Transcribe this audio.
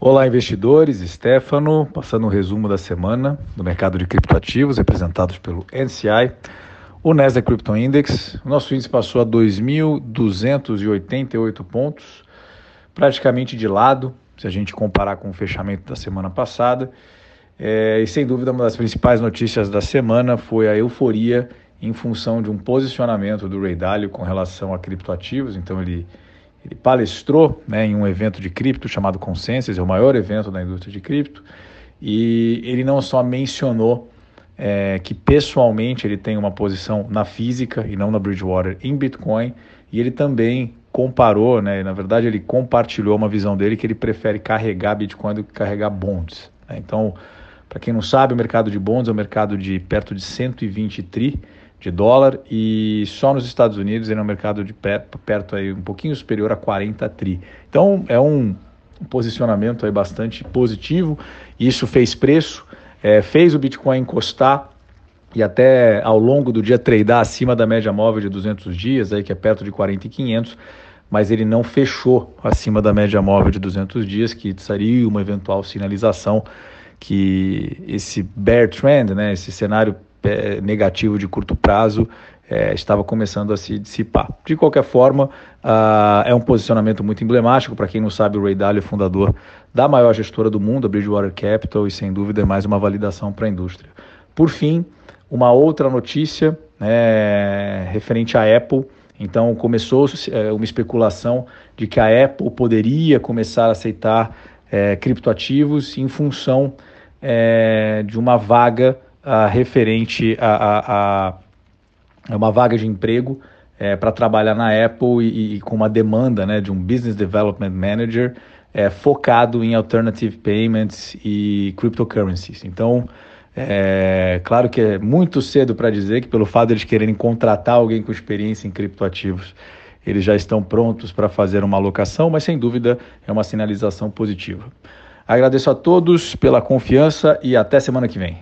Olá, investidores. Stefano, passando um resumo da semana do mercado de criptoativos, representados pelo NCI, o Nasdaq Crypto Index. Nosso índice passou a 2.288 pontos, praticamente de lado, se a gente comparar com o fechamento da semana passada. É, e sem dúvida, uma das principais notícias da semana foi a euforia em função de um posicionamento do Ray Dalio com relação a criptoativos. Então, ele ele palestrou né, em um evento de cripto chamado Consensus, é o maior evento da indústria de cripto, e ele não só mencionou é, que pessoalmente ele tem uma posição na física e não na Bridgewater em Bitcoin, e ele também comparou, né, na verdade ele compartilhou uma visão dele que ele prefere carregar Bitcoin do que carregar bonds. Né? Então, para quem não sabe, o mercado de bonds é um mercado de perto de 120 tri, de dólar e só nos Estados Unidos ele é um mercado de perto, aí, um pouquinho superior a 40 tri. Então é um, posicionamento aí bastante positivo. Isso fez preço, é, fez o Bitcoin encostar e até ao longo do dia tradar acima da média móvel de 200 dias, aí que é perto de 40,500, mas ele não fechou acima da média móvel de 200 dias, que seria uma eventual sinalização que esse bear trend, né, esse cenário é, negativo de curto prazo é, estava começando a se dissipar. De qualquer forma, uh, é um posicionamento muito emblemático. Para quem não sabe, o Ray Dalio é fundador da maior gestora do mundo, a Bridgewater Capital, e sem dúvida é mais uma validação para a indústria. Por fim, uma outra notícia né, referente à Apple. Então, começou é, uma especulação de que a Apple poderia começar a aceitar é, criptoativos em função é, de uma vaga uh, referente a, a, a, uma vaga de emprego é, para trabalhar na Apple e, e, com uma demanda né, de um Business Development Manager é, focado em Alternative Payments e Cryptocurrencies. Então, é claro que é muito cedo para dizer que pelo fato de quererem contratar alguém com experiência em criptoativos, eles já estão prontos para fazer uma alocação, mas sem dúvida é uma sinalização positiva. Agradeço a todos pela confiança e até semana que vem.